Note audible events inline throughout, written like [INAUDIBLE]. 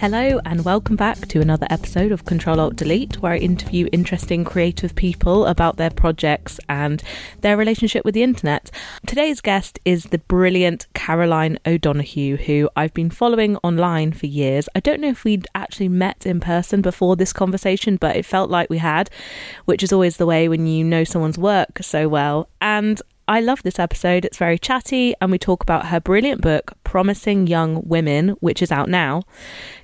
Hello, and welcome back to another episode of Control Alt Delete, where I interview interesting creative people about their projects and their relationship with the internet. Today's guest is the brilliant Caroline O'Donoghue, who I've been following online for years. I don't know if we'd actually met in person before this conversation, but it felt like we had, which is always the way when you know someone's work so well. And I love this episode. It's very chatty, and we talk about her brilliant book, Promising Young Women, which is out now.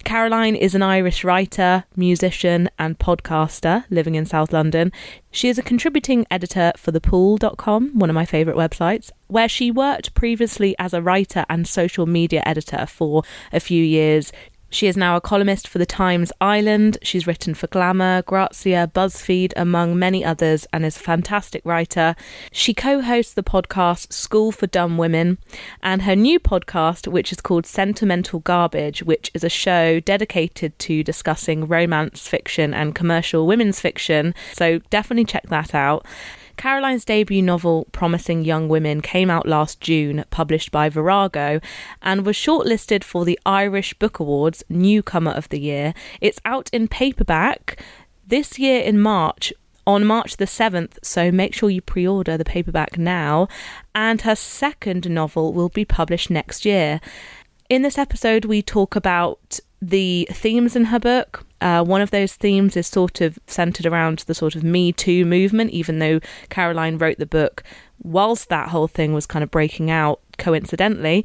Caroline is an Irish writer, musician, and podcaster living in South London. She is a contributing editor for thepool.com, one of my favourite websites, where she worked previously as a writer and social media editor for a few years. She is now a columnist for the Times Ireland. She's written for Glamour, Grazia, BuzzFeed, among many others, and is a fantastic writer. She co hosts the podcast School for Dumb Women and her new podcast, which is called Sentimental Garbage, which is a show dedicated to discussing romance fiction and commercial women's fiction. So definitely check that out. Caroline's debut novel, Promising Young Women, came out last June, published by Virago, and was shortlisted for the Irish Book Awards Newcomer of the Year. It's out in paperback this year in March. On March the 7th, so make sure you pre order the paperback now. And her second novel will be published next year. In this episode, we talk about the themes in her book. Uh, one of those themes is sort of centered around the sort of Me Too movement, even though Caroline wrote the book whilst that whole thing was kind of breaking out coincidentally.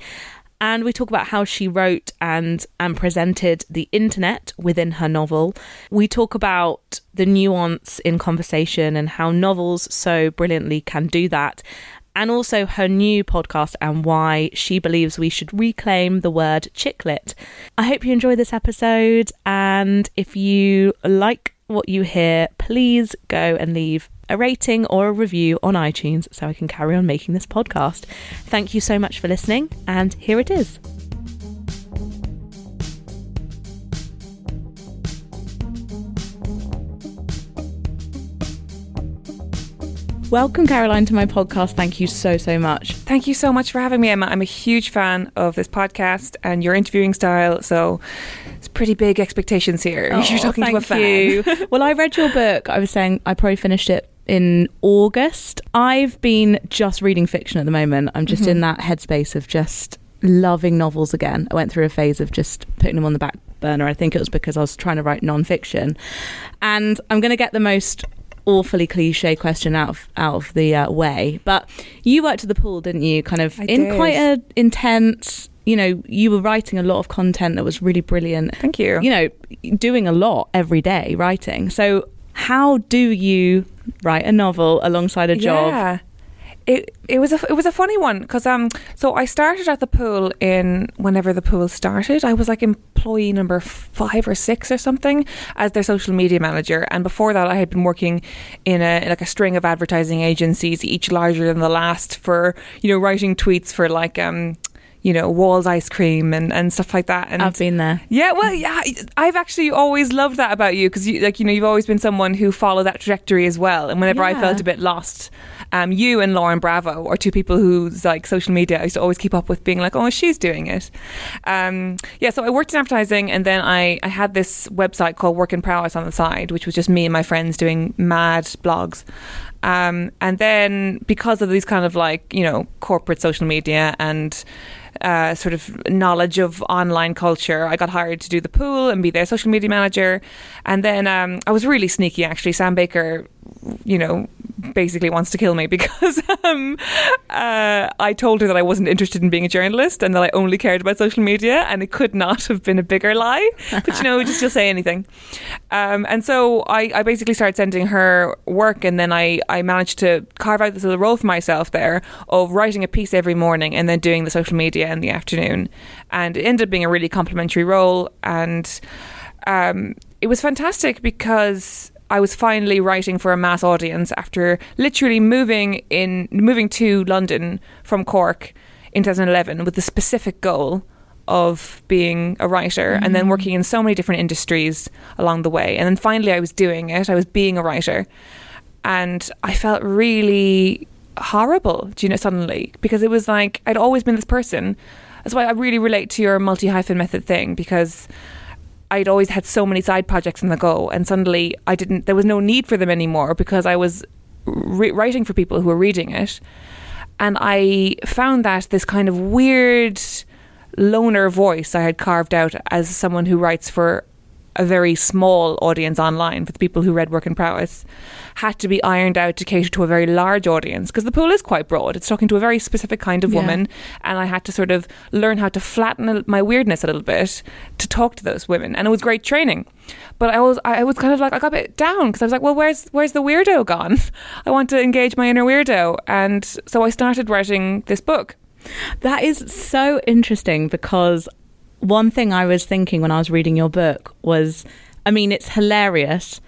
And we talk about how she wrote and and presented the internet within her novel. We talk about the nuance in conversation and how novels so brilliantly can do that and also her new podcast and why she believes we should reclaim the word chick lit. I hope you enjoy this episode, and if you like what you hear, please go and leave a rating or a review on iTunes so I can carry on making this podcast. Thank you so much for listening, and here it is. Welcome, Caroline, to my podcast. Thank you so, so much. Thank you so much for having me, Emma. I'm a huge fan of this podcast and your interviewing style. So it's pretty big expectations here. [LAUGHS] Oh, You're talking to a fan. You. [LAUGHS] well, I read your book. I was saying I probably finished it in August. I've been just reading fiction at the moment. I'm just mm-hmm. in that headspace of just loving novels again. I went through a phase of just putting them on the back burner. I think it was because I was trying to write non-fiction. And I'm going to get the most awfully cliche question out of out of the uh, way. But you worked at the pool, didn't you? Kind of I in did. quite an intense. You know, you were writing a lot of content that was really brilliant. Thank you. You know, doing a lot every day writing. So, how do you write a novel alongside a job? Yeah it it was a it was a funny one because um so I started at the pool in whenever the pool started. I was like employee number five or six or something as their social media manager and before that I had been working in a in like a string of advertising agencies each larger than the last for you know writing tweets for like um you know, Wall's ice cream and, and stuff like that. And I've been there. Yeah, well, yeah, I've actually always loved that about you because, you, like, you know, you've always been someone who followed that trajectory as well. And whenever yeah. I felt a bit lost, um, you and Lauren Bravo are two people whose like social media I used to always keep up with, being like, oh, she's doing it. Um, yeah, so I worked in advertising, and then I I had this website called Work in Prowess on the side, which was just me and my friends doing mad blogs. Um, and then because of these kind of like you know corporate social media and uh, sort of knowledge of online culture. I got hired to do the pool and be their social media manager. And then um, I was really sneaky, actually. Sam Baker, you know, basically wants to kill me [LAUGHS] because um, uh, I told her that I wasn't interested in being a journalist and that I only cared about social media, and it could not have been a bigger lie. But you know, just she'll say anything. Um, and so I, I, basically started sending her work, and then I, I managed to carve out this little role for myself there of writing a piece every morning and then doing the social media in the afternoon. And it ended up being a really complimentary role, and um, it was fantastic because I was finally writing for a mass audience after literally moving in moving to London from Cork in 2011 with the specific goal of being a writer mm-hmm. and then mm. working in so many different industries along the way. And then finally I was doing it. I was being a writer. And I felt really horrible, do you know, suddenly because it was like I'd always been this person. That's why I really relate to your multi hyphen method thing because I'd always had so many side projects on the go, and suddenly I didn't. There was no need for them anymore because I was re- writing for people who were reading it, and I found that this kind of weird loner voice I had carved out as someone who writes for a very small audience online for the people who read Work in Prowess had to be ironed out to cater to a very large audience because the pool is quite broad. It's talking to a very specific kind of Yeah. woman, and I had to sort of learn how to flatten my weirdness a little bit to talk to those women, and it was great training. But I was I was kind of like I got a bit down because I was like, well, where's where's the weirdo gone? [LAUGHS] I want to engage my inner weirdo, and so I started writing this book. That is so interesting because one thing I was thinking when I was reading your book was I mean, it's hilarious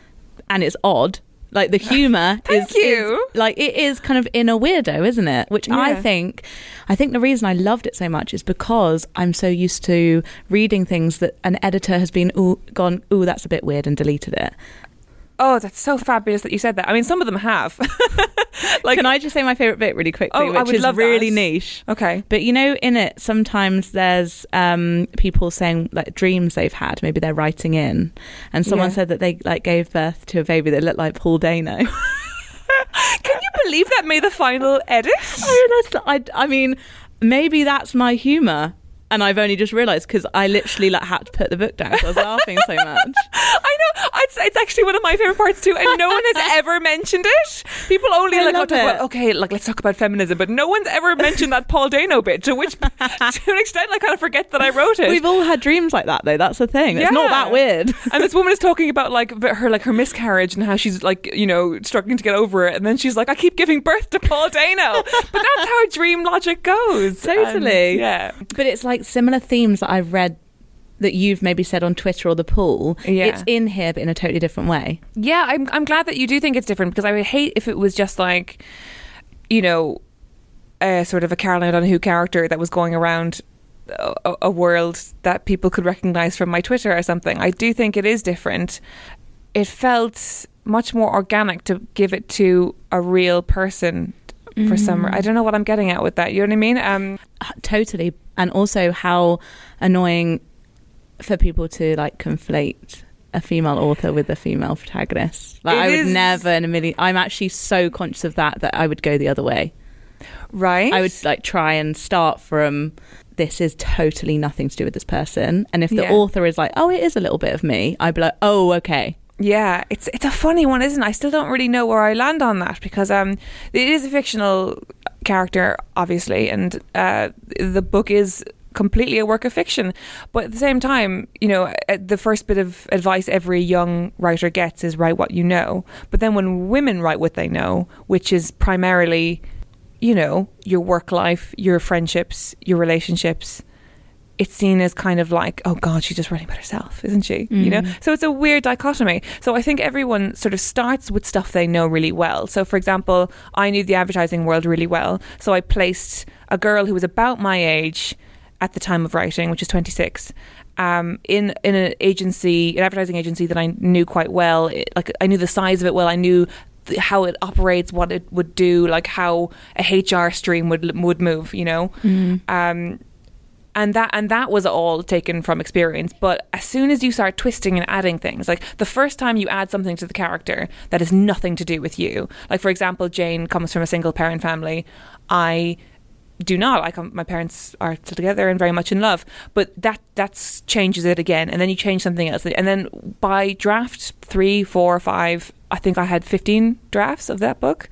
and it's odd. Like the [LAUGHS] humor is, you. is- like it is kind of in a weirdo, isn't it? Which I think I think the reason I loved it so much is because I'm so used to reading things that an editor has been ooh, gone, ooh, that's a bit weird and deleted it. Oh, that's so fabulous that you said that. I mean, some of them have. [LAUGHS] like, Can I just say my favorite bit really quickly, Oh, I which would is love really that. niche? okay. But you know, in it, sometimes there's um, people saying like dreams they've had. Maybe they're writing in, and someone Yeah. said that they like gave birth to a baby that looked like Paul Dano. [LAUGHS] [LAUGHS] Can you believe that made the final edit? I that I, I mean, maybe that's my humour, and I've only just realised because I literally like had to put the book down. 'cause I was laughing so [LAUGHS] much. I know. It's, it's actually one of my favorite parts too, and no one has [LAUGHS] ever mentioned it. People only I like talk about okay, like let's talk about feminism, but no one's ever mentioned that Paul Dano bit. To which, [LAUGHS] to an extent, I kind of forget that I wrote it. We've all had dreams like that, though. That's the thing. It's not that weird. and this woman is talking about like her like her miscarriage and how she's like you know struggling to get over it, and then she's like, I keep giving birth to Paul Dano, but that's how dream logic goes. Totally. And, yeah. But it's like similar themes that I've read that you've maybe said on Twitter or the pool. Yeah. It's in here, but in a totally different way. Yeah, I'm I'm glad that you do think it's different because I would hate if it was just like, you know, a sort of a Caroline O'Donoghue character that was going around a, a world that people could recognize from my Twitter or something. I do think it is different. It felt much more organic to give it to a real person for some. I don't know what I'm getting at with that. You know what I mean? Um, totally and also how annoying for people to like conflate a female author with a female protagonist like It i would is- never in a million i'm actually so conscious of that that i would go the other way right? i would like try and start from this is totally nothing to do with this person and if the Yeah. author is like oh it is a little bit of me i'd be like oh okay Yeah, it's it's a funny one, isn't it? I still don't really know where I land on that because um, it is a fictional character, obviously, and uh, the book is completely a work of fiction. But at the same time, you know, uh, the first bit of advice every young writer gets is write what you know. But then when women write what they know, which is primarily, you know, your work life, your friendships, your relationships, it's seen as kind of like, oh God, she's just writing about herself, isn't she? You know? So it's a weird dichotomy. So I think everyone sort of starts with stuff they know really well. So for example, I knew the advertising world really well. So I placed a girl who was about my age at the time of writing, which is 26. Um, in in an agency, an advertising agency that I knew quite well, it, like I knew the size of it well. I knew th- how it operates, what it would do, like how a HR stream would would move. You know, um, and that and that was all taken from experience. But as soon as you start twisting and adding things like the first time you add something to the character that has nothing to do with you like for example jane comes from a single parent family. I do not. Um, my parents are still together and very much in love. But that that's changes it again. And then you change something else. And then by draft three four five i think i had 15 drafts of that book.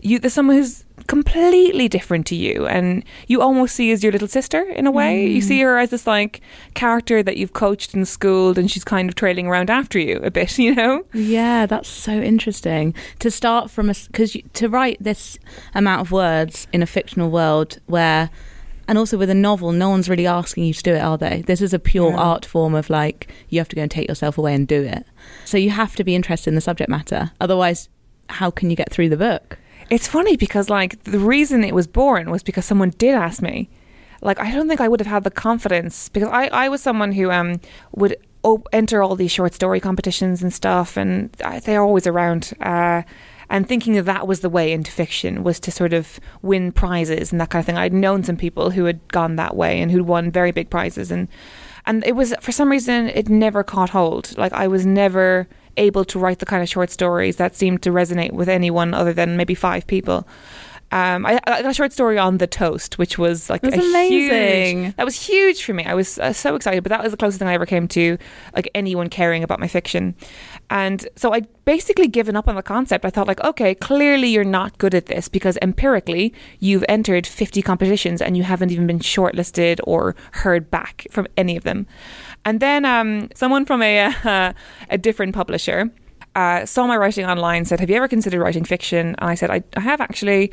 You there's someone who's completely different to you and you almost see as your little sister in a way you see mm. her as this like character that you've coached and schooled and she's kind of trailing around after you a bit [LAUGHS] you know Yeah, that's so interesting. To start from a because to write this amount of words in a fictional world where, and also with a novel, no one's really asking you to do it, are they? This is a pure Yeah. art form of like you have to go and take yourself away and do it. So you have to be interested in the subject matter. Otherwise, how can you get through the book? It's funny because like the reason it was born was because someone did ask me. Like I don't think I would have had the confidence because I I was someone who um would op- enter all these short story competitions and stuff and I, they're always around. Uh, and thinking that that was the way into fiction was to sort of win prizes and that kind of thing. I'd known some people who had gone that way and who'd won very big prizes and and it was for some reason it never caught hold. Like I was never able to write the kind of short stories that seemed to resonate with anyone other than maybe five people. Um, I, I, got a short story on the toast, which was like a amazing. Huge, that was huge for me. I was uh, so excited, but that was the closest thing I ever came to like anyone caring about my fiction. And so I basically given up on the concept. I thought like, okay, clearly you're not good at this because empirically you've entered 50 competitions and you haven't even been shortlisted or heard back from any of them. And then um, someone from a uh, [LAUGHS] a different publisher uh, saw my writing online, said, Have you ever considered writing fiction? And I said, I, I have actually.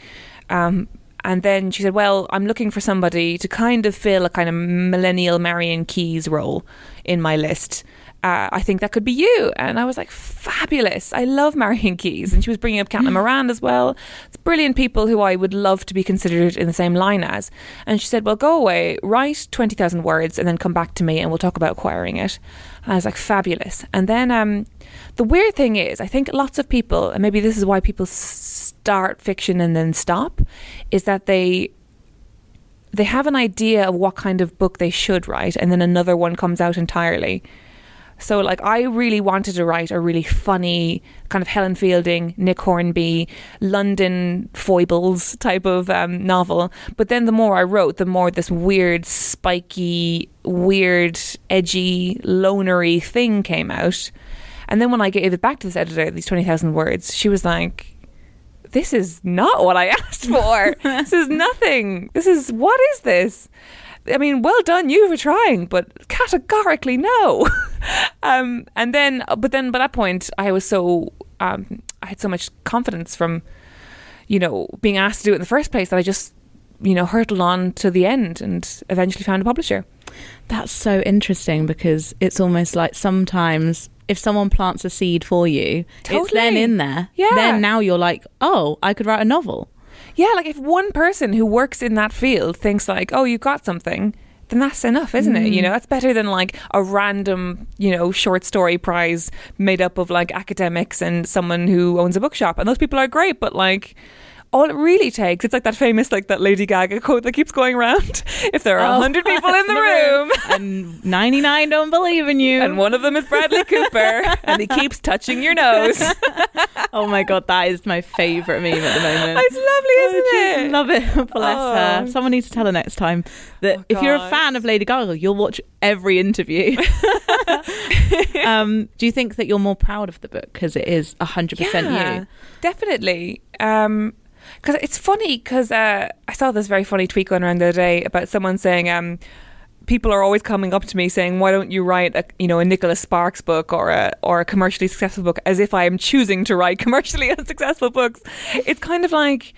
Um, and then she said, Well, I'm looking for somebody to kind of fill a kind of millennial Marian Keyes role in my list. Uh, I think that could be you. And I was like, fabulous. I love Marian Keyes. And she was bringing up Caitlin Moran as well. It's brilliant people who I would love to be considered in the same line as. And she said, well, go away, write 20,000 words, and then come back to me and we'll talk about acquiring it. And I was like, fabulous. And then um, the weird thing is, I think lots of people, and maybe this is why people start fiction and then stop, is that they they have an idea of what kind of book they should write, and then another one comes out entirely. So, like, I really wanted to write a really funny kind of Helen Fielding, Nick Hornby, London foibles type of um, novel. But then the more I wrote, the more this weird, spiky, weird, edgy, lonery thing came out. And then when I gave it back to this editor, these 20,000 words, she was like, this is not what I [LAUGHS] asked for. this is nothing. This is, what is this? I mean, well done you for trying, but categorically no. [LAUGHS] um, and then, but then by that point, I was so, um, I had so much confidence from, you know, being asked to do it in the first place that I just, you know, hurtled on to the end and eventually found a publisher. That's so interesting because it's almost like sometimes if someone plants a seed for you, it's then in there. Yeah. Then now you're like, oh, I could write a novel. Yeah, like if one person who works in that field thinks like, "Oh, you got something," then that's enough, isn't it? You mm. know, that's better than like a random, you know, short story prize made up of like academics and someone who owns a bookshop. And those people are great, but like all it really takes, it's like that famous like that Lady Gaga quote that keeps going around. [LAUGHS] if there are a Oh. hundred people in [LAUGHS] the room and 99 don't believe in you. and one of them is Bradley [LAUGHS] Cooper and he keeps touching your nose. oh my god, that is my favourite meme at the moment. it's lovely, isn't I it? love it. Bless Oh. her. Someone needs to tell her next time that Oh, if you're a fan of Lady Gaga, you'll watch every interview. um, do you think that you're more proud of the book because it is 100% you? Definitely. Um because it's funny because uh, I saw this very funny tweet going around the other day about someone saying um, people are always coming up to me saying, "Why don't you write a you know a Nicholas Sparks book or a or a commercially successful book?" As if I am choosing to write [LAUGHS] commercially unsuccessful books. It's kind of like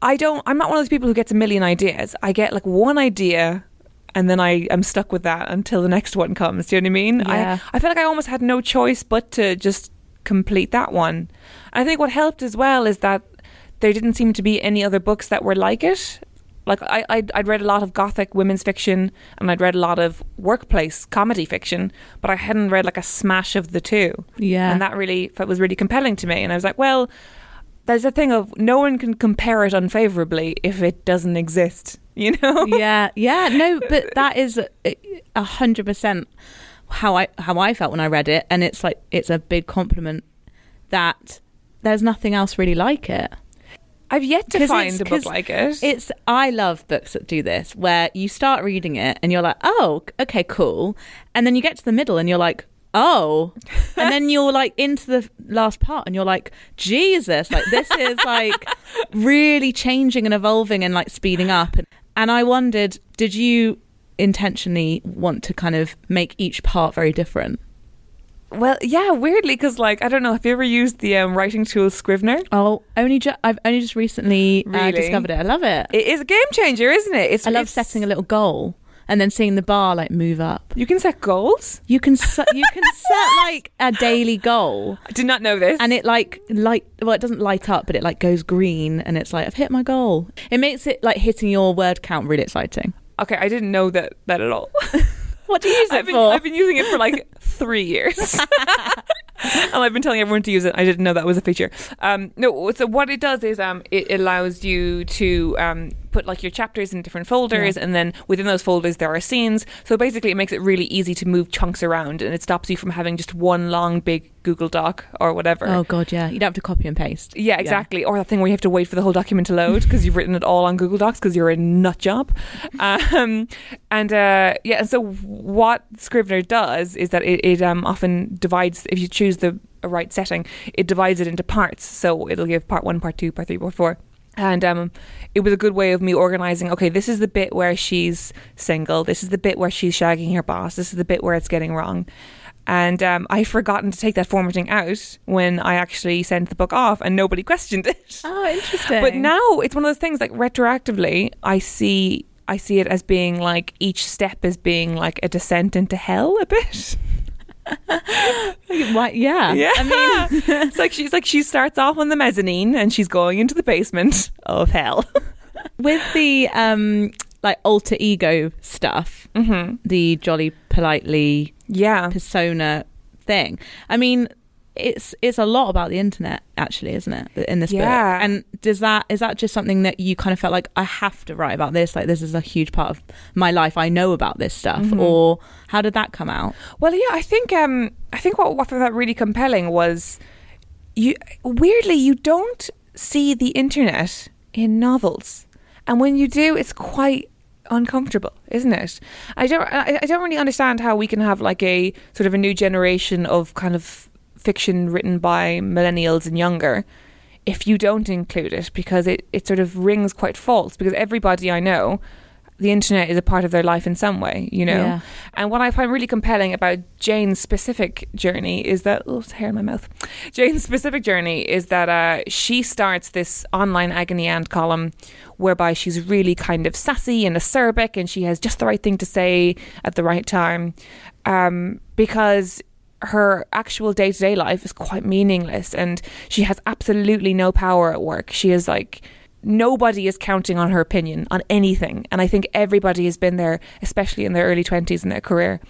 I don't. I'm not one of those people who gets a million ideas. I get like one idea. And then I am stuck with that until the next one comes. Do you know what I mean? Yeah. I, I feel like I almost had no choice but to just complete that one. And I think what helped as well is that there didn't seem to be any other books that were like it. Like I, I'd, I'd read a lot of gothic women's fiction, and I'd read a lot of workplace comedy fiction, but I hadn't read like a smash of the two. Yeah. and that really that was really compelling to me. And I was like, well, there's a thing of no one can compare it unfavorably if it doesn't exist. [LAUGHS] You know? yeah, yeah, no, but [LAUGHS] that is a- a hundred percent how I how I felt when I read it, and it's like it's a big compliment that there's nothing else really like it. I've yet to find a book like it. It's I love books that do this, where you start reading it and you're like, oh, okay, cool, and then you get to the middle and you're like, oh, and then [LAUGHS] you're like into the last part and you're like, Jesus, like this is like [LAUGHS] really changing and evolving and like speeding up. And, and I wondered, did you intentionally want to kind of make each part very different? Well, yeah, weirdly, because like I don't know. Have you ever used the um, writing tool Scrivener? Oh, only ju- I've only just recently uh, discovered it. I love it. It is a game changer, isn't it? It's I love it's- setting a little goal and then seeing the bar like move up. You can set goals. You can set, you can [LAUGHS] set like a daily goal, I did not know this. and it like light. Well, it doesn't light up, but it like goes green, and it's like I've hit my goal. It makes it like hitting your word count really exciting. okay, I didn't know that that at all. [LAUGHS] What do you use it I've been for? I've been using it for like [LAUGHS] three years. and [LAUGHS] I've been telling everyone to use it. I didn't know that was a feature. Um, no, so what it does is um, it allows you to um, put like your chapters in different folders, Yeah. and then within those folders there are scenes. So basically, it makes it really easy to move chunks around, and it stops you from having just one long big Google Doc or whatever. Oh god, yeah. You don't have to copy and paste. Yeah, exactly. Or that thing where you have to wait for the whole document to load because you've written it all on Google Docs because you're a nut job. [LAUGHS] Um, and uh, yeah, and so what Scrivener does is that it, it um, often divides, if you choose the right setting, it divides it into parts. So it'll give part one, part two, part three, part four. And um, it was a good way of me organizing. Okay, this is the bit where she's single. This is the bit where she's shagging her boss. This is the bit where it's getting wrong. And um, I forgotten to take that formatting out when I actually sent the book off, and nobody [LAUGHS] questioned it. Oh, interesting. But now it's one of those things like retroactively, I see I see it as being like each step as being like a descent into hell a bit. [LAUGHS] Why, yeah. Yeah. I mean, it's like she's like she starts off on the mezzanine and she's going into the basement of hell. [LAUGHS] with the um like alter ego stuff, hmm the jolly politely Yeah. persona thing. I mean, it's it's a lot about the internet, actually, isn't it? In this Yeah. book, and does that is that just something that you kind of felt like I have to write about this? Like this is a huge part of my life. I know about this stuff, Mhm. or how did that come out? Well, yeah, I think um, I think what what found that really compelling was you weirdly you don't see the internet in novels, and when you do, it's quite uncomfortable, isn't it? I don't I, I don't really understand how we can have like a sort of a new generation of kind of fiction written by millennials and younger if you don't include it because it, it sort of rings quite false because everybody I know the internet is a part of their life in some way, you know. Yeah. And what I find really compelling about Jane's specific journey is that oh, it's hair in my mouth. Jane's specific journey is that uh, she starts this online agony aunt column, whereby she's really kind of sassy and acerbic, and she has just the right thing to say at the right time, um, because her actual day to day life is quite meaningless, and she has absolutely no power at work. She is like nobody is counting on her opinion on anything. And I think everybody has been there, especially in their early 20s in their career.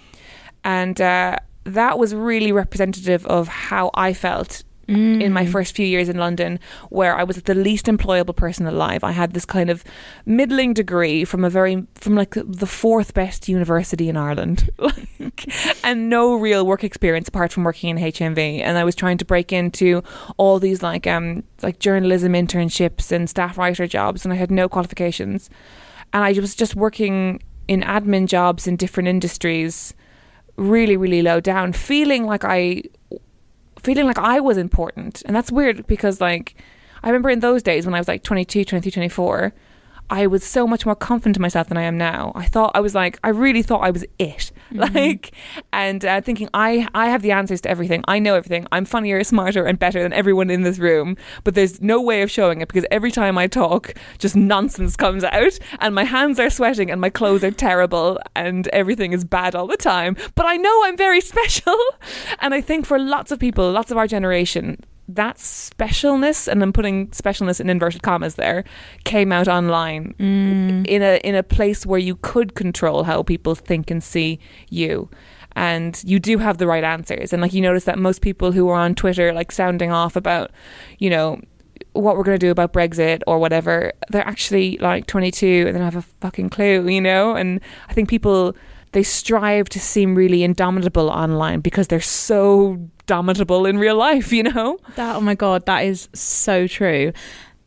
And uh, that was really representative of how I felt in my first few years in London, where I was the least employable person alive. I had this kind of middling degree from a very, from like the fourth best university in Ireland, [LAUGHS] like, and no real work experience apart from working in HMV. And I was trying to break into all these like, um, like journalism internships and staff writer jobs, and I had no qualifications. And I was just working in admin jobs in different industries, really, really low down, feeling like I feeling like I was important. And that's weird because like I remember in those days when I was like 22, 23, 24, I was so much more confident in myself than I am now. I thought I was like I really thought I was it. [LAUGHS] Like and uh, thinking I I have the answers to everything. I know everything. I'm funnier, smarter and better than everyone in this room, but there's no way of showing it because every time I talk just nonsense comes out and my hands are sweating and my clothes are terrible and everything is bad all the time. But I know I'm very [LAUGHS] special. And I think for lots of people, lots of our generation, that specialness, and I'm putting specialness in inverted commas there, came out online Mm. in a in a place where you could control how people think and see you. And you do have the right answers. And like you notice that most people who are on Twitter like sounding off about, you know, what we're going to do about Brexit or whatever, they're actually like 22 and they don't have a fucking clue, you know? And I think people, they strive to seem really indomitable online because they're so domitable in real life, you know? That oh my god, that is so true.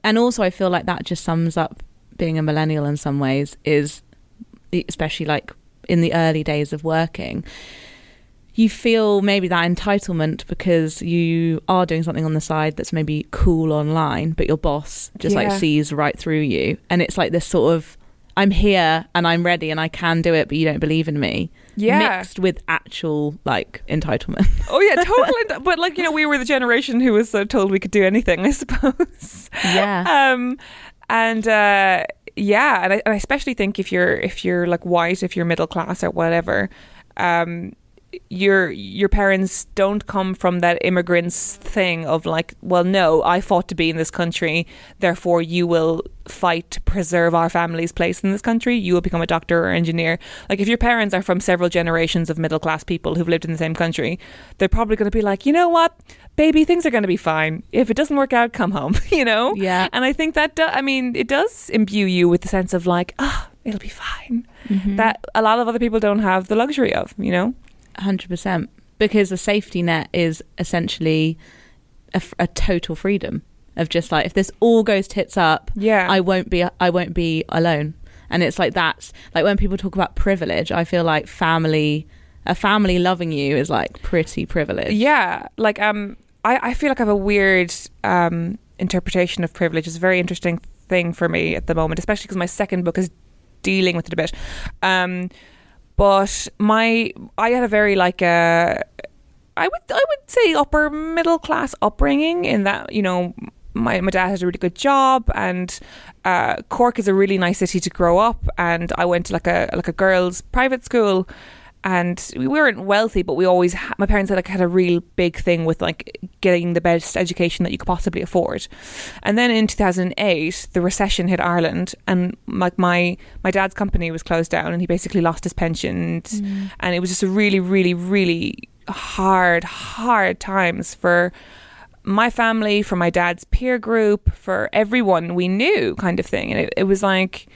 And also I feel like that just sums up being a millennial in some ways is especially like in the early days of working. You feel maybe that entitlement because you are doing something on the side that's maybe cool online, but your boss just like sees right through you. And it's like this sort of I'm here and I'm ready and I can do it, but you don't believe in me. Yeah. Mixed with actual like entitlement. [LAUGHS] Oh, yeah, totally. but like, you know, we were the generation who was so told we could do anything, I suppose. Yeah. [LAUGHS] um, and uh, yeah, and I, and I especially think if you're if you're like white, if you're middle class or whatever, um, your your parents don't come from that immigrants thing of like, well, no, I fought to be in this country, therefore you will fight to preserve our family's place in this country. You will become a doctor or engineer. Like if your parents are from several generations of middle class people who've lived in the same country, they're probably going to be like, you know what, baby, things are going to be fine. If it doesn't work out, come home. [LAUGHS] You know. Yeah. And I think that do- I mean it does imbue you with the sense of like, ah, oh, it'll be fine. Mm-hmm. That a lot of other people don't have the luxury of. You know. Hundred percent, because a safety net is essentially a total freedom of just like if this all goes tits up, Yeah. I won't be I won't be alone. And it's like that's like when people talk about privilege, I feel like family a family loving you is like pretty privileged. Yeah, like um, I, I feel like I have a weird um interpretation of privilege. It's a very interesting thing for me at the moment, especially because my second book is dealing with it a bit. Um, but my I had a very like uh, I would I would say upper middle class upbringing in that you know my my dad had a really good job and uh, Cork is a really nice city to grow up. And I went to like a like a girls private school and we weren't wealthy but we always ha- my parents had like had a real big thing with like getting the best education that you could possibly afford. And then in 2008 the recession hit Ireland and like my my dad's company was closed down and he basically lost his pension. And, and it was just a really really really hard hard times for my family, for my dad's peer group, for everyone we knew, kind of thing. And it, it was like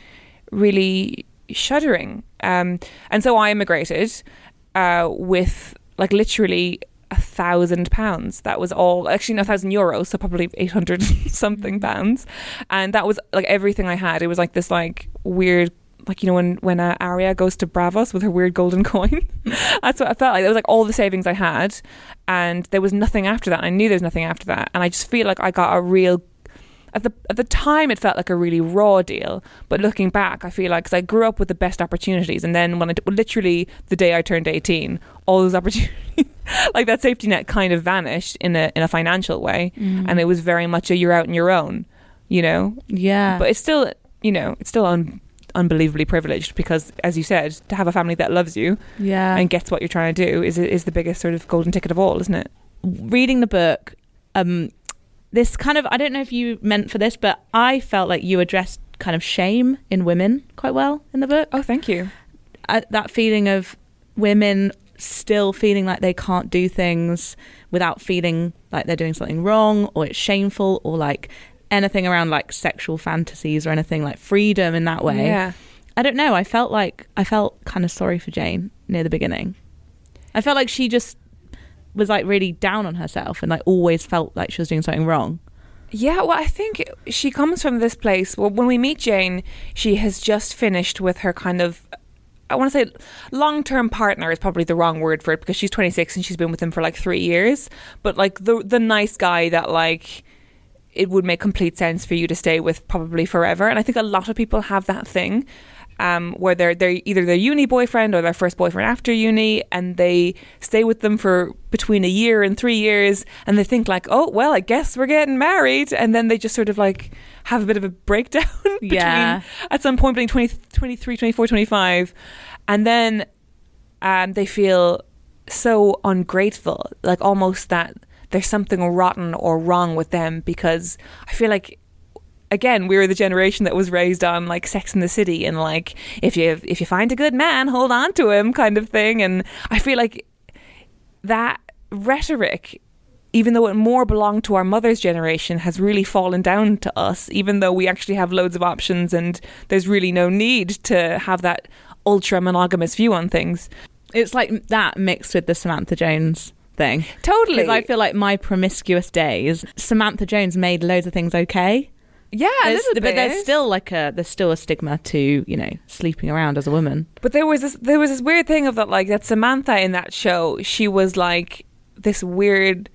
really shuddering. Um, and so I immigrated uh, with like literally a thousand pounds. That was all, actually, no, a thousand euros, so probably 800 [LAUGHS] something pounds. And that was like everything I had. It was like this like weird like you know when when uh, Arya goes to Braavos with her weird golden [LAUGHS] coin. [LAUGHS] That's what I felt like. It was like all the savings I had, and there was nothing after that. I knew there was nothing after that, and I just feel like I got a real. At the at the time, it felt like a really raw deal, but looking back, I feel like because I grew up with the best opportunities, and then when I literally the day I turned eighteen, all those opportunities, [LAUGHS] like that safety net, kind of vanished in a in a financial way, and it was very much a you're out on your own, you know. Yeah. But it's still, you know, it's still un- unbelievably privileged because, as you said, to have a family that loves you yeah. and gets what you're trying to do is is the biggest sort of golden ticket of all, isn't it? reading the book, um, this kind of I don't know if you meant for this, but I felt like you addressed kind of shame in women quite well in the book. Oh, thank you. Uh, that feeling of women still feeling like they can't do things without feeling like they're doing something wrong or it's shameful or like anything around like sexual fantasies or anything like freedom in that way. Yeah. I don't know. I felt like I felt kind of sorry for Jane near the beginning. I felt like she just was like really down on herself and like always felt like she was doing something wrong. Yeah, well, I think she comes from this place. Well, when we meet Jane, she has just finished with her kind of. I want to say long term partner is probably the wrong word for it because she's 26 and she's been with him for like three years. But like the the nice guy that like it would make complete sense for you to stay with probably forever. And I think a lot of people have that thing um, where they're they're either their uni boyfriend or their first boyfriend after uni, and they stay with them for between a year and three years, and they think like, oh well, I guess we're getting married, and then they just sort of like have a bit of a breakdown [LAUGHS] between Yeah. at some point between 20, 23, 24, 25, and then um, they feel so ungrateful, like almost that there's something rotten or wrong with them because I feel like again we were the generation that was raised on like Sex in the City and like if you if you find a good man, hold on to him kind of thing, and I feel like that rhetoric. Even though it more belonged to our mother's generation, has really fallen down to us. Even though we actually have loads of options, and there's really no need to have that ultra monogamous view on things. It's like that mixed with the Samantha Jones thing. Totally. Because I feel like my promiscuous days, Samantha Jones made loads of things okay. Yeah, a There's- little but bit. there's still like a there's still a stigma to you know sleeping around as a woman. But there was this there was this weird thing of that like that Samantha in that show, she was like this weird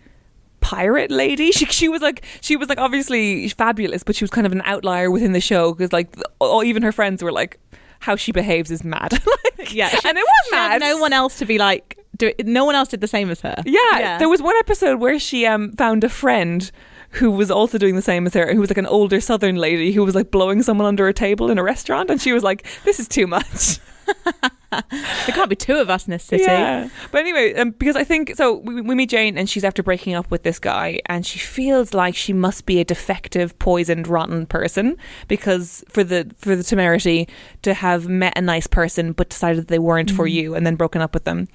pirate lady. [LAUGHS] She she was like she was like obviously fabulous, but she was kind of an outlier within the show because like all, even her friends were like how she behaves is mad. [LAUGHS] like, Yeah, she- and it was She had mad. no one else to be like. Do, no one else did the same as her. Yeah, there was one episode where she um found a friend who was also doing the same as her, who was like an older Southern lady who was like blowing someone under a table in a restaurant, and she was like, "This is too much." [LAUGHS] [LAUGHS] there can't be two of us in this city. Yeah. But anyway, um, because I think so, we, we meet Jane and she's after breaking up with this guy, and she feels like she must be a defective, poisoned, rotten person because for the for the temerity to have met a nice person but decided that they weren't for you and then broken up with them.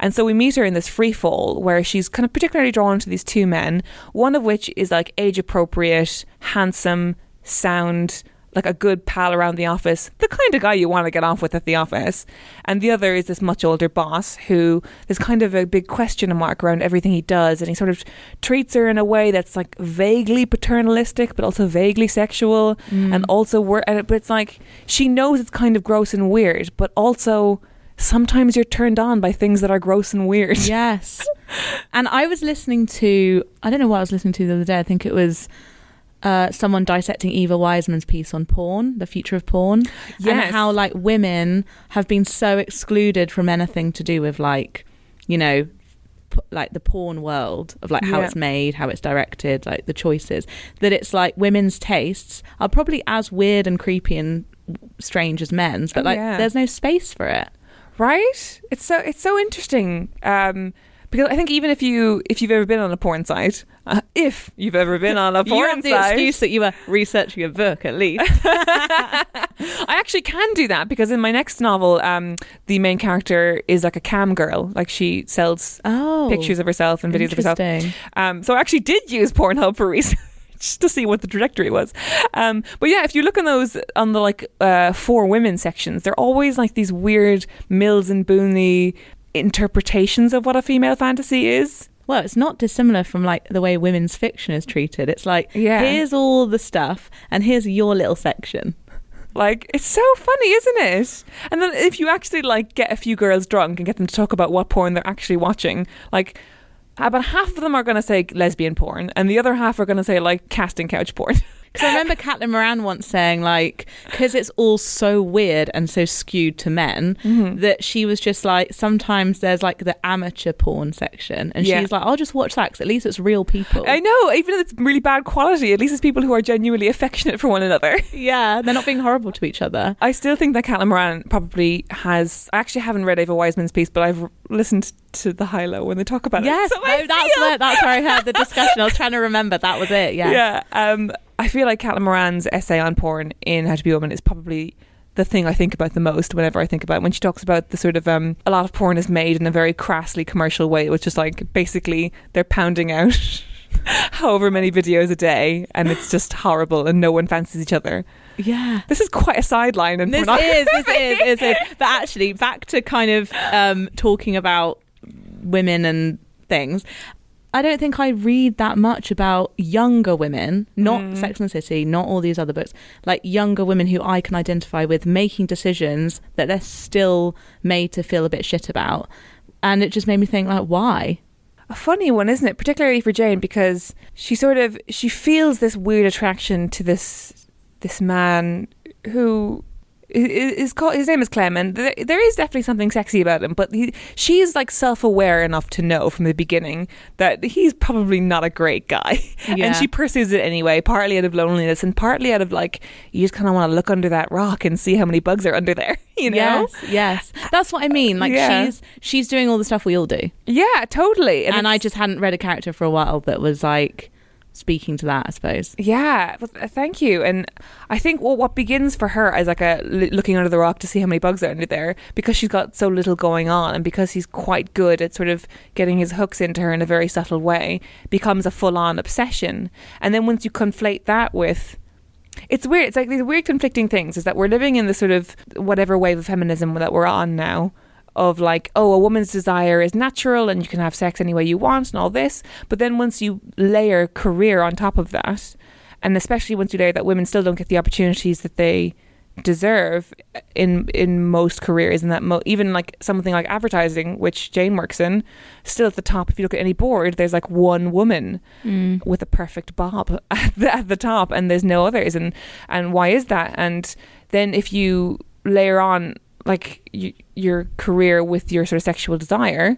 And so we meet her in this free fall where she's kind of particularly drawn to these two men, one of which is like age appropriate, handsome, sound, like a good pal around the office, the kind of guy you want to get off with at the office. And the other is this much older boss who there's kind of a big question mark around everything he does. And he sort of treats her in a way that's like vaguely paternalistic, but also vaguely sexual. Mm. And also, wor- and- but it's like she knows it's kind of gross and weird, but also sometimes you're turned on by things that are gross and weird. Yes. [LAUGHS] and I was listening to, I don't know what I was listening to the other day. I think it was uh, someone dissecting Eva Wiseman's piece on porn, the future of porn. Yes. And how, like, women have been so excluded from anything to do with, like, you know, p- like the porn world of like how Yeah. it's made, how it's directed, like the choices, that it's like women's tastes are probably as weird and creepy and strange as men's, but Oh, like yeah. there's no space for it. right it's so it's so interesting um because I think even if you if you've ever been on a porn site, uh, if you've ever been on a [LAUGHS] porn you have the site, excuse that you were researching a book at least. [LAUGHS] [LAUGHS] I actually can do that because in my next novel, um, the main character is like a cam girl, like she sells Oh, pictures of herself and videos of herself. Um, so I actually did use Pornhub for research. to see what the trajectory was, um, but yeah, if you look on those on the like uh, for women sections, they're always like these weird Mills and Booney interpretations of what a female fantasy is. Well, it's not dissimilar from like the way women's fiction is treated. It's like, Yeah. here's all the stuff, and here's your little section. Like it's so funny, isn't it? And then if you actually like get a few girls drunk and get them to talk about what porn they're actually watching, like about half of them are going to say lesbian porn, and the other half are going to say like casting couch porn. [LAUGHS] Because I remember Caitlin Moran once saying, like, because it's all so weird and so skewed to men, Mm-hmm. that she was just like, sometimes there's like the amateur porn section, and Yeah. she's like, I'll just watch that 'cause at least it's real people. I know, even if it's really bad quality, at least it's people who are genuinely affectionate for one another. [LAUGHS] yeah, they're not being horrible to each other. I still think that Caitlin Moran probably has. I actually haven't read Eva Wiseman's piece, but I've listened to the high low when they talk about Yes, it. So no, that's where that's where I heard the discussion. I was trying to remember that was it. Yeah, Yeah. Um, I feel like Caitlin Moran's essay on porn in How to Be a Woman is probably the thing I think about the most whenever I think about it. when she talks about the sort of um, a lot of porn is made in a very crassly commercial way, which is like basically they're pounding out [LAUGHS] however many videos a day and it's just horrible and no one fancies each other. yeah. This is quite a sideline and This is, this is, [LAUGHS] is. But actually, back to kind of um, talking about women and things. I don't think I read that much about younger women, not mm. Sex and the City, not all these other books, like younger women who I can identify with making decisions that they're still made to feel a bit shit about. And it just made me think, like, why? a funny one, isn't it? Particularly for Jane because she sort of she feels this weird attraction to this this man who i- i- is called his name is Clem, and there, there is definitely something sexy about him. But he, she's like self aware enough to know from the beginning that he's probably not a great guy, [LAUGHS] Yeah. and she pursues it anyway, partly out of loneliness and partly out of like you just kind of want to look under that rock and see how many bugs are under there. [LAUGHS] You know? Yes, yes. That's what I mean. Like Yeah. she's she's doing all the stuff we all do. Yeah, totally. And, I just hadn't read a character for a while that was like speaking to that, I suppose. Yeah, but th- thank you. And I think well, what begins for her as like a looking under the rock to see how many bugs are under there because she's got so little going on, and because he's quite good at sort of getting his hooks into her in a very subtle way, becomes a full on obsession. And then once you conflate that with it's weird. It's like these weird conflicting things. Is that we're living in the sort of whatever wave of feminism that we're on now, of like, oh, a woman's desire is natural and you can have sex any way you want and all this. But then once you layer career on top of that, and especially once you layer that women still don't get the opportunities that they deserve in in most careers and that mo- even like something like advertising which Jane works in still at the top if you look at any board there's like one woman mm. with a perfect bob [LAUGHS] at the, at the top and there's no others and and why is that and then if you layer on like y- your career with your sort of sexual desire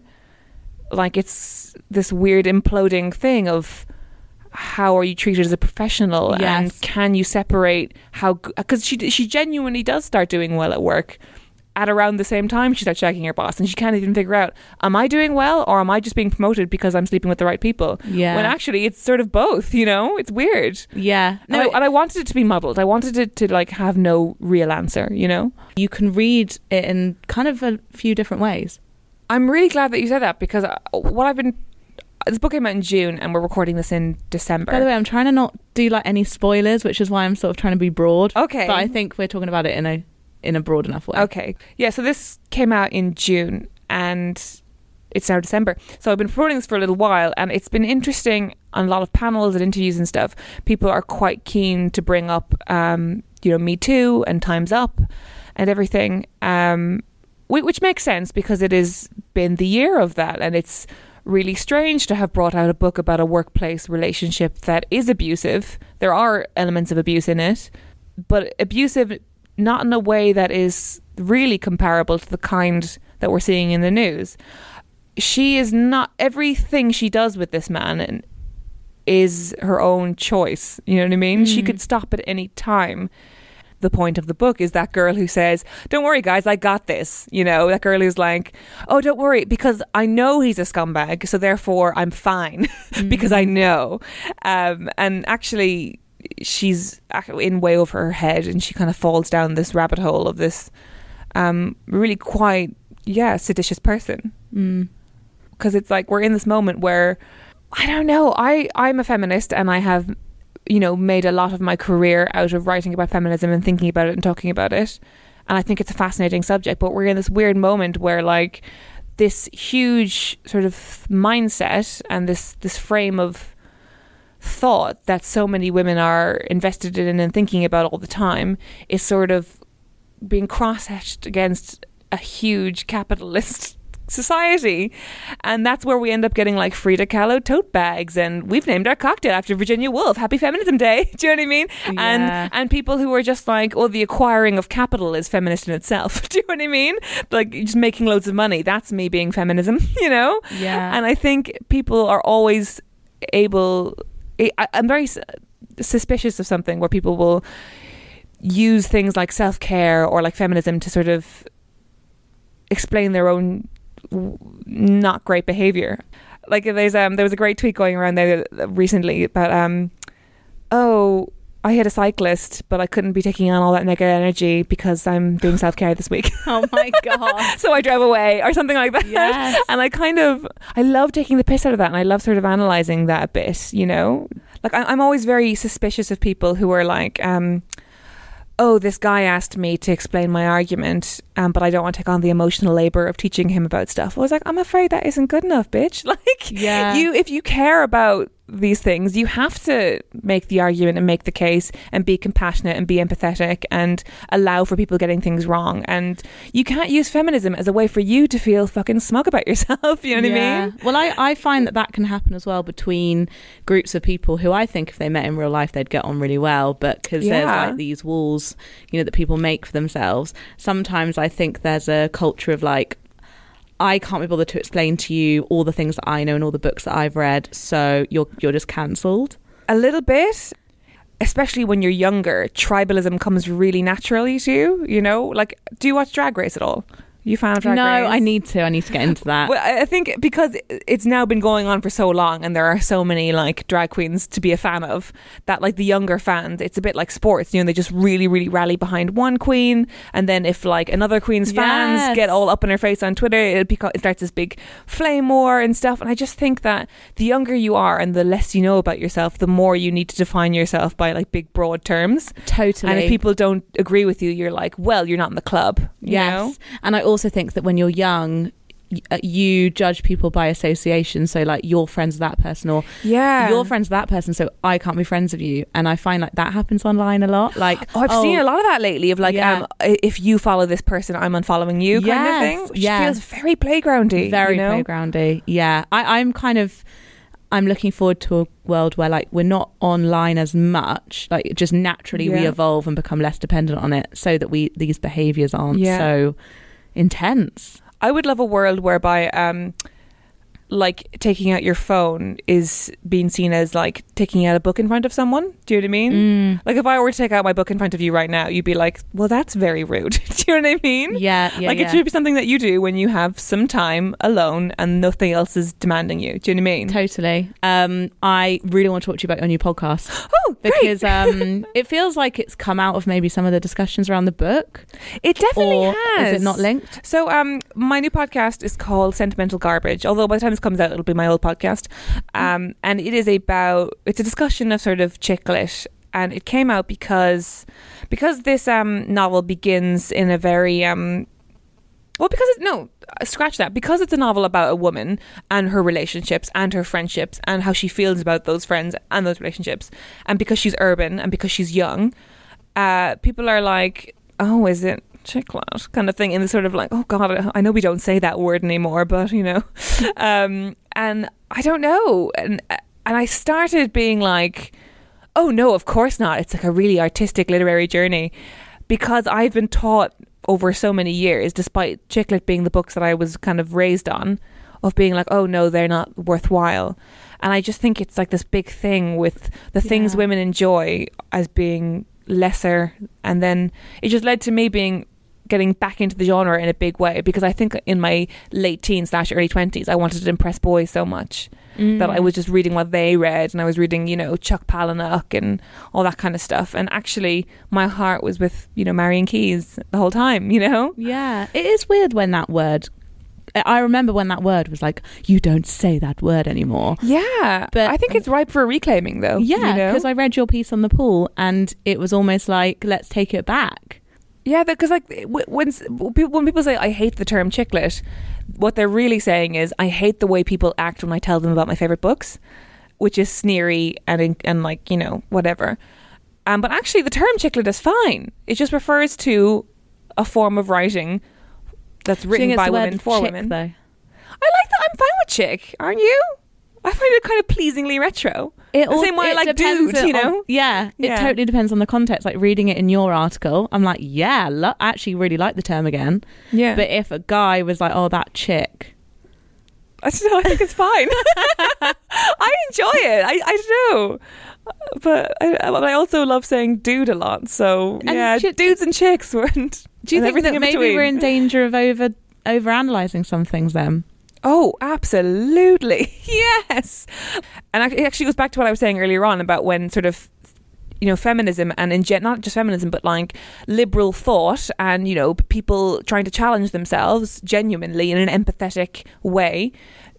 like it's this weird imploding thing of how are you treated as a professional and can you separate how because she she genuinely does start doing well at work at around the same time she starts shagging her boss, and she can't even figure out: Am I doing well, or am I just being promoted because I'm sleeping with the right people? Yeah. When actually it's sort of both. You know, it's weird. Yeah. No, and I, and I wanted it to be muddled. I wanted it to like have no real answer. You know. you can read it in kind of a few different ways. I'm really glad that you said that because uh, what I've been. This book came out in June, and we're recording this in December. By the way, I'm trying to not do like any spoilers, which is why I'm sort of trying to be broad. Okay. But I think we're talking about it in a in a broad enough way. Okay. Yeah, so this came out in June and it's now December. So I've been promoting this for a little while and it's been interesting on a lot of panels and interviews and stuff. People are quite keen to bring up um, you know, Me Too and Time's Up and everything. Um which makes sense because it has been the year of that and it's really strange to have brought out a book about a workplace relationship that is abusive. There are elements of abuse in it, but abusive not in a way that is really comparable to the kind that we're seeing in the news. She is not everything she does with this man is her own choice. You know what I mean? She could stop at any time. The point of the book is that girl who says, Don't worry, guys, I got this. You know, that girl who's like, Oh, don't worry, because I know he's a scumbag, so therefore I'm fine [LAUGHS] because I know. Um, and actually, she's in way over her head and she kind of falls down this rabbit hole of this um, really quite, yeah, seditious person. Mm. Because it's like we're in this moment where, I don't know, I, I'm a feminist and I have you know, made a lot of my career out of writing about feminism and thinking about it and talking about it. And I think it's a fascinating subject, but we're in this weird moment where like this huge sort of mindset and this this frame of thought that so many women are invested in and thinking about all the time is sort of being cross-hatched against a huge capitalist [LAUGHS] society. And that's where we end up getting like Frida Kahlo tote bags and we've named our cocktail after Virginia Woolf. Happy Feminism Day. [LAUGHS] Do you know what I mean? Yeah. And and people who are just like, oh, the acquiring of capital is feminist in itself. [LAUGHS] Do you know what I mean? Like just making loads of money. That's me being feminism, you know? Yeah. And I think people are always able I, I'm very suspicious of something where people will use things like self-care or like feminism to sort of explain their own not great behavior. Like there's um there was a great tweet going around there recently about um oh I hit a cyclist but I couldn't be taking on all that negative energy because I'm doing [LAUGHS] self care this week. oh my god. [LAUGHS] so I drove away or something like that. Yes. And I kind of I love taking the piss out of that and I love sort of analyzing that a bit, you know? Like I, I'm always very suspicious of people who are like, um, oh, this guy asked me to explain my argument, um, but I don't want to take on the emotional labor of teaching him about stuff. I was like, I'm afraid that isn't good enough, bitch. [LAUGHS] Like, Yeah. you if you care about these things, you have to make the argument and make the case and be compassionate and be empathetic and allow for people getting things wrong. And you can't use feminism as a way for you to feel fucking smug about yourself. [LAUGHS] You know what I mean? Well, I, I find that that can happen as well between groups of people who I think if they met in real life they'd get on really well, but because there's like these walls, you know, that people make for themselves. Sometimes I think there's a culture of like. I can't be bothered to explain to you all the things that I know and all the books that I've read, so you're you're just cancelled. A little bit. Especially when you're younger, tribalism comes really naturally to you. You know, like, do you watch Drag Race at all? You found Drag no, Race? I need to. I need to get into that. Well, I think because it's now been going on for so long, and there are so many like drag queens to be a fan of, that like the younger fans, it's a bit like sports. You know, they just really, really rally behind one queen, and then if like another queen's fans Yes. get all up in her face on Twitter, it, beco- it starts this big flame war and stuff. And I just think that the younger you are, and the less you know about yourself, the more you need to define yourself by like big, broad terms. totally. And if people don't agree with you, you're like, well, you're not in the club. You Yes. know? And I also think that when you're young, uh, you judge people by association. So, like, you're friends with that person, or Yeah. you're friends with that person, so I can't be friends with you. And I find like that happens online a lot. Like, [GASPS] Oh, I've seen a lot of that lately. Of like, Yeah. um, if you follow this person, I'm unfollowing you, kind Yes, of thing. Which yes. feels very playgroundy. very you know? playgroundy. Yeah, I, I'm kind of. I'm looking forward to a world where like we're not online as much. Like just naturally we evolve and become less dependent on it, so that we these behaviors aren't Yeah. so intense. I would love a world whereby um, like taking out your phone is being seen as like taking out a book in front of someone. Do you know what I mean? Mm. Like if I were to take out my book in front of you right now, you'd be like, "Well, that's very rude." [LAUGHS] do you know what I mean? Yeah, yeah, like yeah. it should be something that you do when you have some time alone and nothing else is demanding you. Do you know what I mean? Totally. Um, I really want to talk to you about your new podcast [GASPS] Oh, because great. um, it feels like it's come out of maybe some of the discussions around the book. it definitely or has. Is it not linked? So, um, my new podcast is called Sentimental Garbage. Although by the time comes out, it'll be my old podcast. Um, and it is about it's a discussion of sort of chick lit, and it came out because because this um novel begins in a very um. Well, because no, scratch that. Because it's a novel about a woman and her relationships and her friendships and how she feels about those friends and those relationships, and because she's urban and because she's young, uh, people are like, "Oh, is it chick lit?" kind of thing, in the sort of like, "Oh God, I know we don't say that word anymore, but you know," [LAUGHS] um, and I don't know, and and I started being like, "Oh no, of course not." It's like a really artistic literary journey because I've been taught over so many years, despite chick lit being the books that I was kind of raised on, of being like, oh no, they're not worthwhile. And I just think it's like this big thing with the things women enjoy as being lesser. And then it just led to me being getting back into the genre in a big way because I think in my late teens slash early 20s, I wanted to impress boys so much that I mm. was just reading what they read and I was reading, you know, Chuck Palahniuk and all that kind of stuff. And actually, my heart was with, you know, Marian Keyes the whole time, you know? Yeah, it is weird when that word. I remember when that word was like, "You don't say that word anymore." Yeah. But- I think it's ripe for reclaiming, though. Yeah, you know? because I read your piece on the pool, and it was almost like, "Let's take it back." Yeah, because like when people when people say I hate the term chick lit, what they're really saying is I hate the way people act when I tell them about my favorite books, which is sneery and and like you know whatever. Um, but actually, the term chick lit is fine. It just refers to a form of writing that's written by women for chick, women. though. I like that. I'm fine with chick. Aren't you? I find it kind of pleasingly retro. It The same way like dude, you know? yeah, it Yeah. totally depends on the context. Like reading it in your article, I'm like, yeah, lo- I actually really like the term again. Yeah, But if a guy was like, "Oh, that chick," I don't know. I think it's fine. [LAUGHS] I enjoy it. I, I don't know. But I, I also love saying dude a lot. So And yeah, dudes and chicks weren't. [LAUGHS] do you think that maybe between. we're in danger of over over analyzing some things? Then Oh, absolutely. [LAUGHS] Yes. And it actually goes back to what I was saying earlier on about when sort of you know feminism and in gen- not just feminism but like liberal thought and you know people trying to challenge themselves genuinely in an empathetic way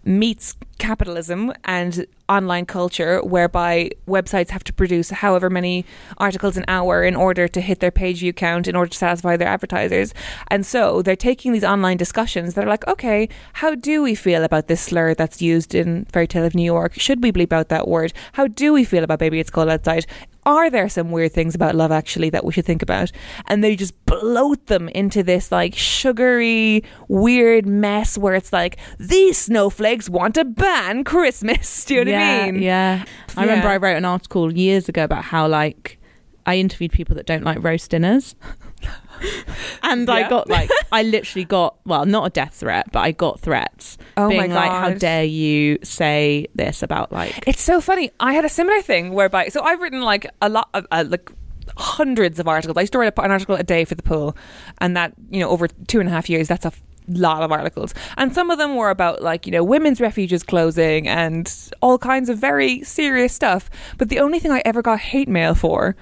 meets capitalism and online culture whereby websites have to produce however many articles an hour in order to hit their page view count in order to satisfy their advertisers. And so they're taking these online discussions that are like okay how do we feel about this slur that's used in fairy tale of new york? Should we bleep out that word? How do we feel about baby it's cold outside? Are there some weird things about love actually that we should think about? And they just bloat them into this like sugary weird mess where it's like these snowflakes want to ban christmas do you know yeah, what i mean yeah. I remember Yeah. I wrote an article years ago about how like I interviewed people that don't like roast dinners. [LAUGHS] and I got like [LAUGHS] I literally got well, not a death threat, but I got threats oh being like, How dare you say this about like It's so funny. I had a similar thing whereby, so I've written like a lot of uh, like hundreds of articles. I used to write an article a day for the pool, and that you know over two and a half years, that's a lot of articles. And some of them were about like you know women's refuges closing and all kinds of very serious stuff. But the only thing I ever got hate mail for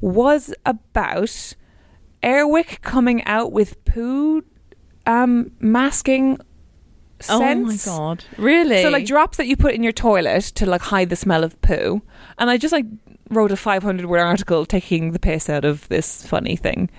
was about Air Wick coming out with poo um, masking. Oh my god. Really? So like drops that you put in your toilet to like hide the smell of poo. And I just like wrote a 500 word article taking the piss out of this funny thing.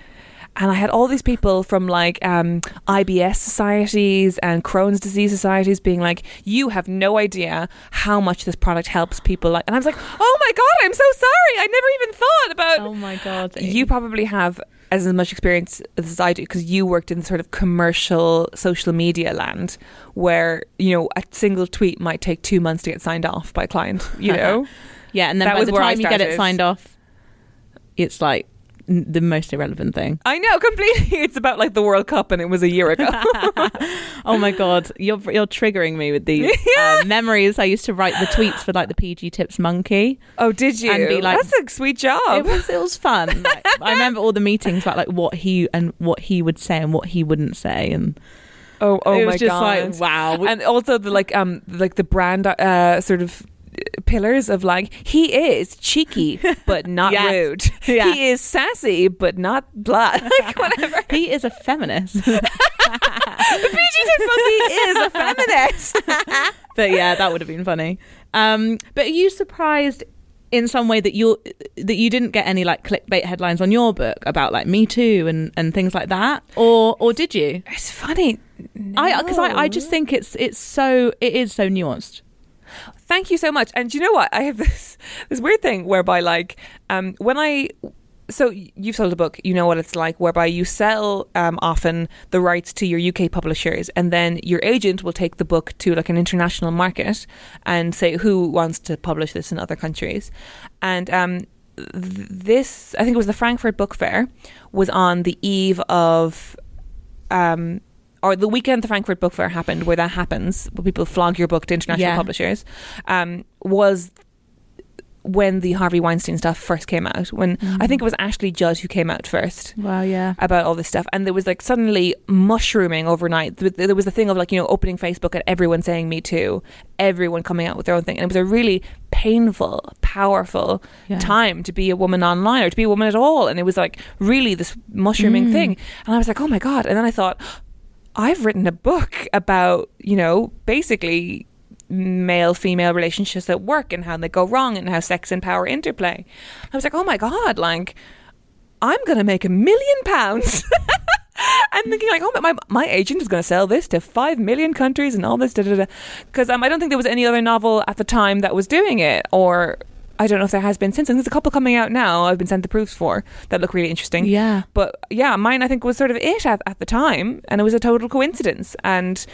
And I had all these people from like um, IBS societies and Crohn's disease societies being like, "You have no idea how much this product helps people." Like, and I was like, "Oh my god, I'm so sorry. I never even thought about." Oh my god. You probably have as much experience as I do because you worked in sort of commercial social media land where, you know, a single tweet might take two months to get signed off by a client, you [LAUGHS] know? Yeah, and then That by the time you get it signed off, it's like the most irrelevant thing. I know completely. [LAUGHS] It's about like the World Cup, and it was a year ago. [LAUGHS] [LAUGHS] oh my god, you're you're triggering me with these uh, memories. I used to write the tweets for like the PG Tips Monkey. oh, did you? And be like- That's a sweet job. It was it was fun. Like, I remember all the meetings about like what he and what he would say and what he wouldn't say, and oh, oh it my just god! like wow. And also the like um like the brand uh sort of pillars of like he is cheeky but not [LAUGHS] Yes. rude Yeah. he is sassy but not blah [LAUGHS] like whatever he is a feminist. the PG Tips is a feminist [LAUGHS] but yeah, that would have been funny. Um, but are you surprised in some way that you that you didn't get any like clickbait headlines on your book about like Me Too and and things like that, or or did you? it's funny I because I, I just think it's it's so it is so nuanced. Thank you so much. And you know what? I have [LAUGHS] this this weird thing whereby like um when I so you've sold a book, you know what it's like, whereby you sell um, often the rights to your UK publishers, and then your agent will take the book to like an international market and say who wants to publish this in other countries. And um, th- this, I think it was the Frankfurt Book Fair, was on the eve of um, or the weekend the Frankfurt Book Fair happened, where that happens, where people flog your book to international Yeah. publishers, um, was when the Harvey Weinstein stuff first came out. When I think it was Ashley Judd who came out first Wow, yeah. about all this stuff, and there was like suddenly mushrooming overnight. There was the thing of like you know opening Facebook and everyone saying "Me Too," everyone coming out with their own thing, and it was a really painful, powerful Yeah. time to be a woman online or to be a woman at all, and it was like really this mushrooming Mm. thing, and I was like, oh my god, and then I thought. I've written a book about, you know, basically male female relationships at work and how they go wrong and how sex and power interplay. I was like, oh my God, like, I'm going to make a million pounds. [LAUGHS] I'm thinking like, oh, my- my my agent is going to sell this to five million countries and all this, da da da. Because um, I don't think there was any other novel at the time that was doing it, or I don't know if there has been since. And there's a couple coming out now. I've been sent the proofs for that look really interesting. Yeah. But yeah, mine I think was sort of it at, at the time, and it was a total coincidence. And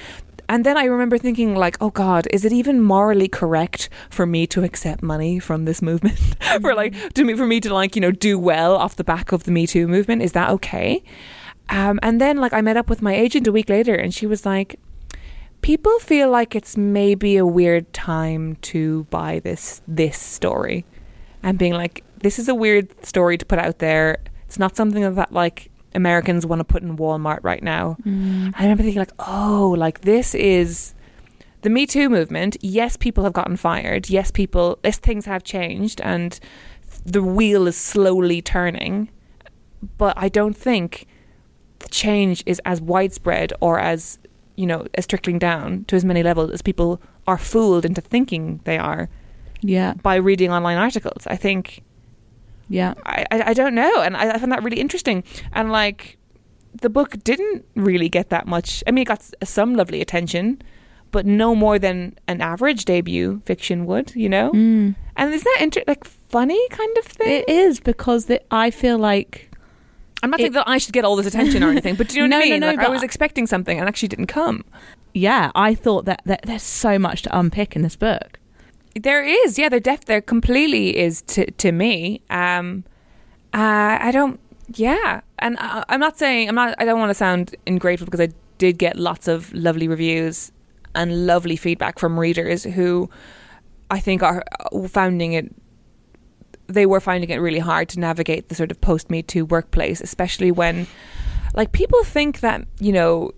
and then I remember thinking like, oh God, is it even morally correct for me to accept money from this movement? [LAUGHS] for like to me for me to like you know do well off the back of the Me Too movement? Is that okay? Um, and then like I met up with my agent a week later, and she was like. People feel like it's maybe a weird time to buy this this story, and being like, "This is a weird story to put out there. It's not something that like Americans want to put in Walmart right now." Mm. I remember thinking like, "Oh, like this is the Me Too movement. Yes, people have gotten fired. Yes, people. Yes, things have changed, and the wheel is slowly turning. But I don't think the change is as widespread or as you know as trickling down to as many levels as people are fooled into thinking they are Yeah. by reading online articles. I think Yeah. I, I, I don't know, and I, I found that really interesting. And like, the book didn't really get that much. I mean, it got some lovely attention, but no more than an average debut fiction would, you know. Mm. And is that inter- like funny kind of thing? It is because the, I feel like I'm not it- saying that I should get all this attention or anything, but do you know what No, I no, mean? no, like, I was expecting something and actually didn't come. yeah, I thought that, that there's so much to unpick in this book. There is, yeah, there def there completely is to to me. Um, uh, I don't, yeah, and I, I'm not saying I'm not. I don't want to sound ungrateful because I did get lots of lovely reviews and lovely feedback from readers who I think are uh, finding it. They were finding it really hard to navigate the sort of post Me Too workplace, especially when, like, people think that you know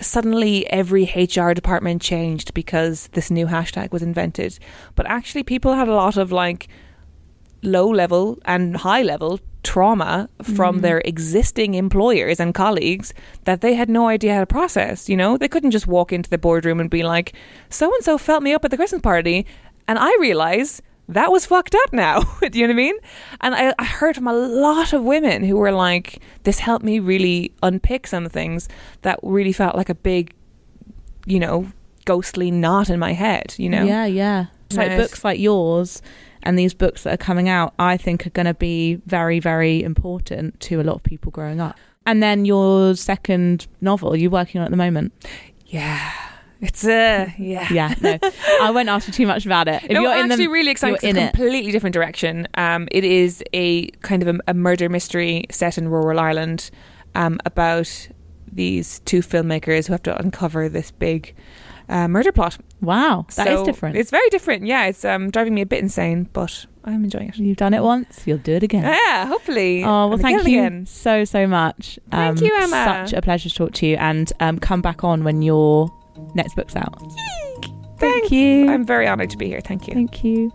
suddenly every HR department changed because this new hashtag was invented. But actually, people had a lot of like low level and high level trauma from Mm. their existing employers and colleagues that they had no idea how to process. You know, they couldn't just walk into the boardroom and be like, so and so felt me up at the Christmas party. And I realize that was fucked up now. [LAUGHS] Do you know what I mean? And I, I heard from a lot of women who were like, this helped me really unpick some things that really felt like a big, you know, ghostly knot in my head, you know? Yeah, yeah. It's like books like yours and these books that are coming out, I think are going to be very, very important to a lot of people growing up. And then your second novel, you're working on at the moment. Yeah. It's uh, yeah. Yeah, no, I won't ask you too much about it. If no, you're I'm in actually the, really excited. you're It's in a it. completely different direction. Um, it is a kind of a, a murder mystery set in rural Ireland um, about these two filmmakers who have to uncover this big uh, murder plot. Wow, that is So different. It's very different. Yeah, it's um, driving me a bit insane, but I'm enjoying it. You've done it once, you'll do it again. Yeah, hopefully. Oh well, And thank you again. so so much. Thank you, Emma. Such a pleasure to talk to you, and um, come back on when your next book's out. Thank Thanks. you. I'm very honoured to be here. Thank you. Thank you.